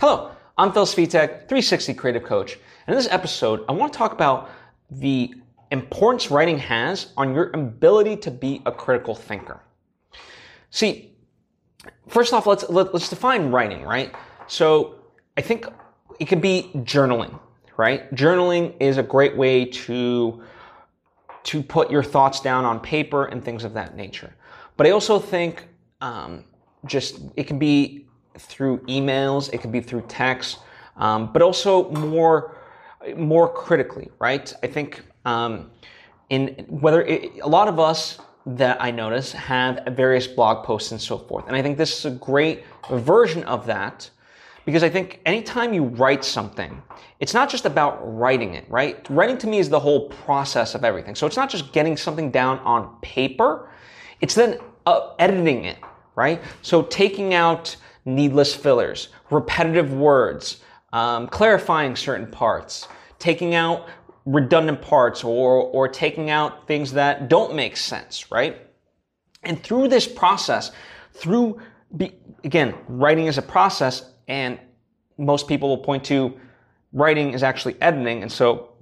Hello, I'm Phil Svitek, 360 Creative Coach. And in this episode, I want to talk about the importance writing has on your ability to be a critical thinker. See, first off, let's let, us let us define writing, right? So I think it could be journaling, right? Journaling is a great way to to put your thoughts down on paper and things of that nature. But I also think um, just it can be through emails, it could be through text, um, but also more more critically, right? I think um, in whether it, a lot of us that I notice have various blog posts and so forth, and I think this is a great version of that because I think anytime you write something, it's not just about writing it, right? Writing to me is the whole process of everything. So it's not just getting something down on paper, it's then uh, editing it, right? So taking out needless fillers, repetitive words, um, clarifying certain parts, taking out redundant parts or, or taking out things that don't make sense, right? And through this process, through, be, again, writing is a process and most people will point to writing is actually editing. And so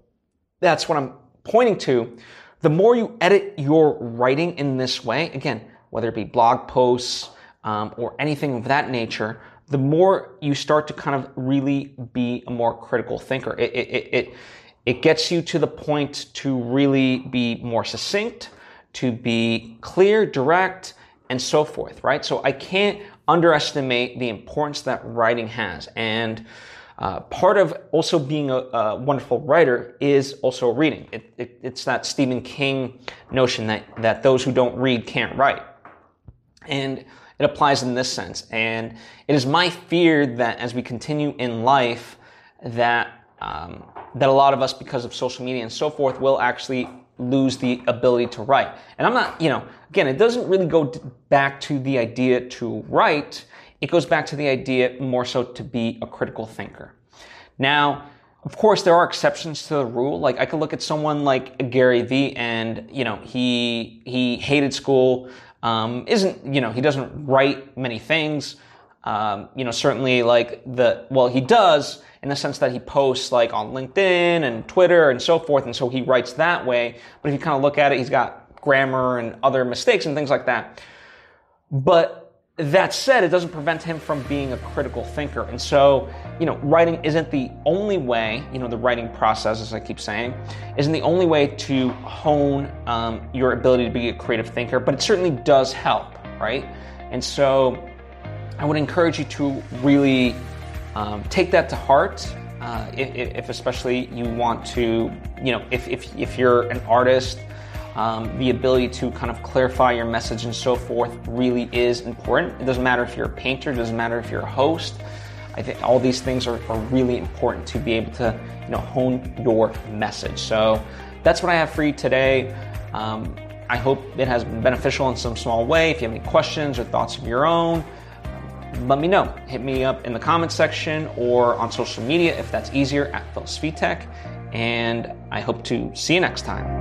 that's what I'm pointing to. The more you edit your writing in this way, again, whether it be blog posts, um, or anything of that nature, the more you start to kind of really be a more critical thinker. It, it, it, it gets you to the point to really be more succinct, to be clear, direct, and so forth, right? So I can't underestimate the importance that writing has. And uh, part of also being a, a, wonderful writer is also reading. It, it, it's that Stephen King notion that, that those who don't read can't write. And it applies in this sense. And it is my fear that as we continue in life, that um, that a lot of us, because of social media and so forth, will actually lose the ability to write. And I'm not, you know, again, it doesn't really go back to the idea to write. It goes back to the idea more so to be a critical thinker. Now, of course, there are exceptions to the rule. Like I could look at someone like Gary Vee, and you know, he he hated school um, isn't, you know, he doesn't write many things. Um, you know, certainly like the, well, he does in the sense that he posts like on LinkedIn and Twitter and so forth. And so he writes that way. But if you kind of look at it, he's got grammar and other mistakes and things like that. But that said, it doesn't prevent him from being a critical thinker. And so, you know, writing isn't the only way, you know, the writing process, as I keep saying, isn't the only way to hone um, your ability to be a creative thinker, but it certainly does help, right? And so I would encourage you to really um, take that to heart. Uh, if, if especially you want to, you know, if, if, if you're an artist, um, the ability to kind of clarify your message and so forth really is important. It doesn't matter if you're a painter, it doesn't matter if you're a host. I think all these things are, are really important to be able to you know hone your message. So that's what I have for you today. Um, I hope it has been beneficial in some small way. If you have any questions or thoughts of your own, let me know. Hit me up in the comments section or on social media if that's easier at Phil Svitek. And I hope to see you next time.